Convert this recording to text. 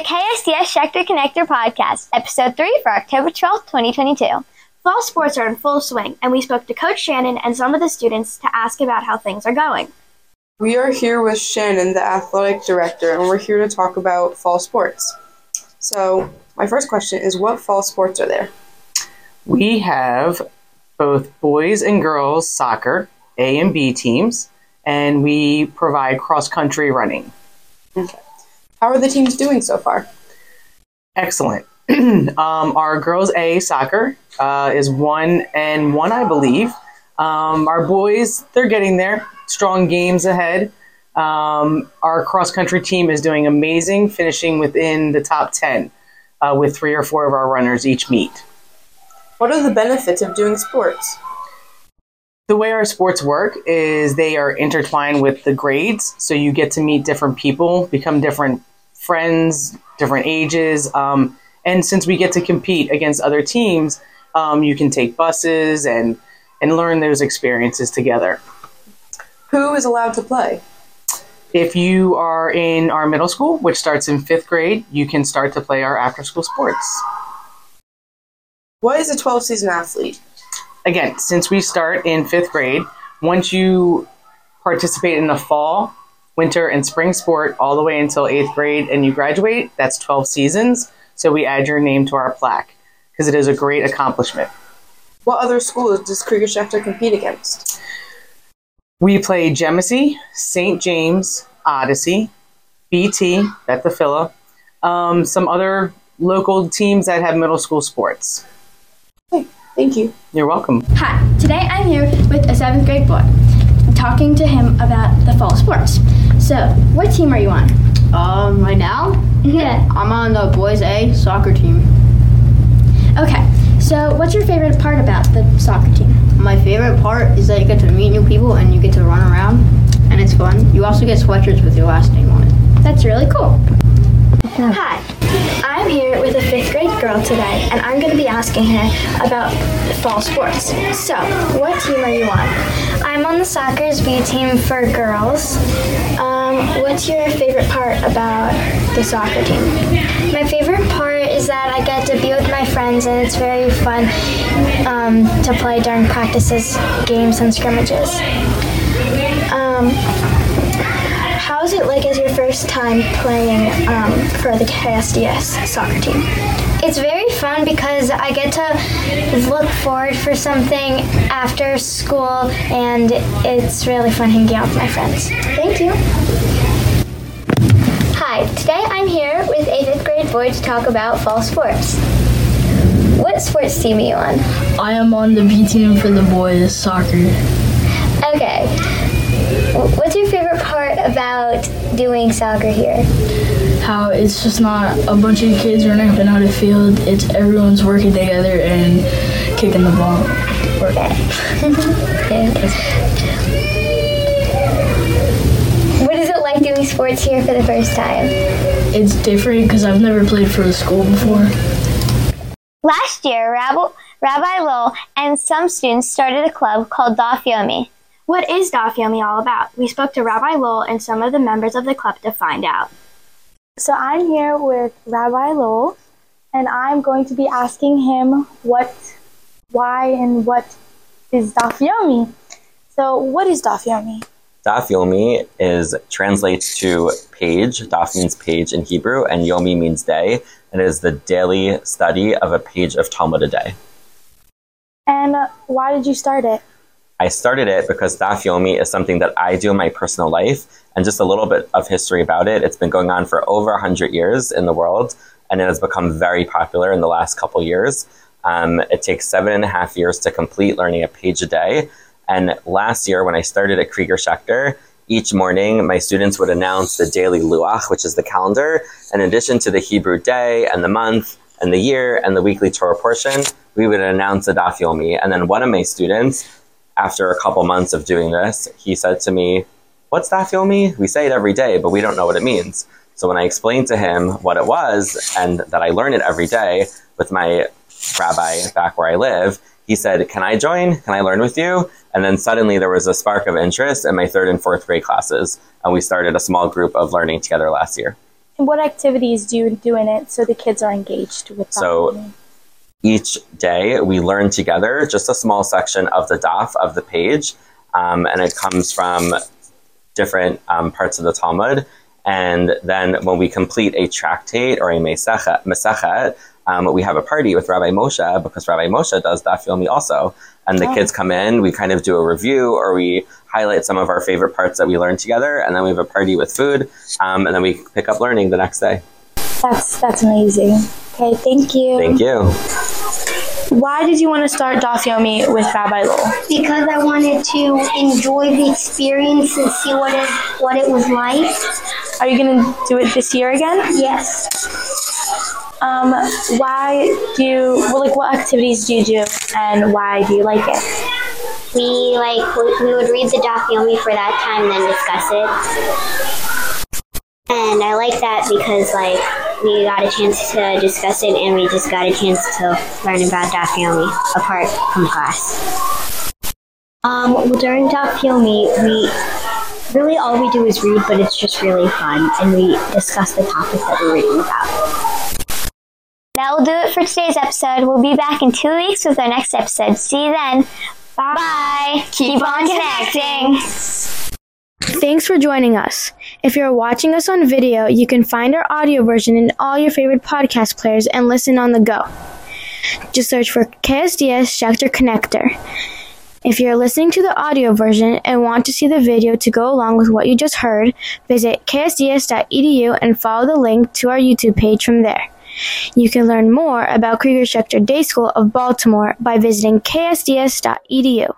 the KSDS Schechter Connector Podcast, Episode 3 for October 12th, 2022. Fall sports are in full swing, and we spoke to Coach Shannon and some of the students to ask about how things are going. We are here with Shannon, the athletic director, and we're here to talk about fall sports. So, my first question is what fall sports are there? We have both boys and girls soccer, A and B teams, and we provide cross country running. Okay. How are the teams doing so far? Excellent. um, our girls A soccer uh, is one and one, I believe. Um, our boys, they're getting there. Strong games ahead. Um, our cross country team is doing amazing, finishing within the top 10 uh, with three or four of our runners each meet. What are the benefits of doing sports? The way our sports work is they are intertwined with the grades, so you get to meet different people, become different friends, different ages. Um, and since we get to compete against other teams, um, you can take buses and and learn those experiences together. Who is allowed to play? If you are in our middle school, which starts in fifth grade, you can start to play our after school sports. What is a 12 season athlete? Again, since we start in fifth grade, once you participate in the fall, winter, and spring sport all the way until eighth grade and you graduate, that's 12 seasons. So we add your name to our plaque because it is a great accomplishment. What other schools does Krieger Schechter compete against? We play Genesee, St. James, Odyssey, BT, Bethaphylla, um, some other local teams that have middle school sports. Okay, thank you. You're welcome. Hi, today I'm here with a seventh grade boy, talking to him about the fall sports. So, what team are you on? Um, right now, Yeah. I'm on the boys A soccer team. Okay, so what's your favorite part about the soccer team? My favorite part is that you get to meet new people and you get to run around, and it's fun. You also get sweatshirts with your last name on it. That's really cool. Hi, I'm here with a fifth grade girl today, and I'm going to be asking her about fall sports. So, what team are you on? I'm on the soccer's B team for girls. Um, what's your favorite part about the soccer team? My favorite part is that I get to be with my friends and it's very fun um, to play during practices, games, and scrimmages. Um, how is it like as your first time playing um, for the KSDS soccer team? It's very fun because I get to look forward for something after school and it's really fun hanging out with my friends. Thank you. Hi, today I'm here with a fifth grade boy to talk about fall sports. What sports team are you on? I am on the B team for the boys soccer. Okay. What's your favorite part about doing soccer here? How it's just not a bunch of kids running up and out of field. It's everyone's working together and kicking the ball. What is it like doing sports here for the first time? It's different because I've never played for the school before. Last year, Rabbi, Rabbi Lowell and some students started a club called Daf Yomi. What is Daf Yomi all about? We spoke to Rabbi Lowell and some of the members of the club to find out. So I'm here with Rabbi Lowell, and I'm going to be asking him what, why, and what is Daf Yomi. So, what is Daf Yomi? Daf Yomi is translates to page. Daf means page in Hebrew, and Yomi means day. And it is the daily study of a page of Talmud a day. And why did you start it? I started it because Daf Yomi is something that I do in my personal life, and just a little bit of history about it. It's been going on for over 100 years in the world, and it has become very popular in the last couple years. Um, it takes seven and a half years to complete learning a page a day. And last year, when I started at Krieger Schechter, each morning my students would announce the daily luach, which is the calendar. In addition to the Hebrew day and the month and the year and the weekly Torah portion, we would announce the Daf Yomi. And then one of my students, after a couple months of doing this, he said to me, What's Daf Yomi? We say it every day, but we don't know what it means. So when I explained to him what it was and that I learn it every day with my rabbi back where I live, he said, Can I join? Can I learn with you? And then suddenly there was a spark of interest in my third and fourth grade classes. And we started a small group of learning together last year. And what activities do you do in it so the kids are engaged with that? So-? Each day we learn together just a small section of the daf of the page, um, and it comes from different um, parts of the Talmud. And then when we complete a tractate or a mesechet, mesechet um, we have a party with Rabbi Moshe because Rabbi Moshe does Daf Yomi also. And the kids come in, we kind of do a review or we highlight some of our favorite parts that we learned together, and then we have a party with food, um, and then we pick up learning the next day. That's that's amazing. Okay, thank you. Thank you. Why did you want to start Daf Yomi with Rabbi Lowell? because I wanted to enjoy the experience and see what it what it was like. Are you gonna do it this year again? Yes. Um, why do you well, like what activities do you do and why do you like it? We like we we would read the Daf Yomi for that time, then discuss it. And I like that because like we got a chance to discuss it, and we just got a chance to learn about Daf Yomi apart from class. Um, well, during Daf Yomi, we really all we do is read, but it's just really fun, and we discuss the topic that we're reading about. That will do it for today's episode. We'll be back in two weeks with our next episode. See you then. Bye. Keep, on connecting. Thanks for joining us. If you're watching us on video, you can find our audio version in all your favorite podcast players and listen on the go. Just search for KSDS Schechter Connector. If you're listening to the audio version and want to see the video to go along with what you just heard, visit ksds.edu and follow the link to our YouTube page from there. You can learn more about Krieger Schechter Day School of Baltimore by visiting ksds.edu.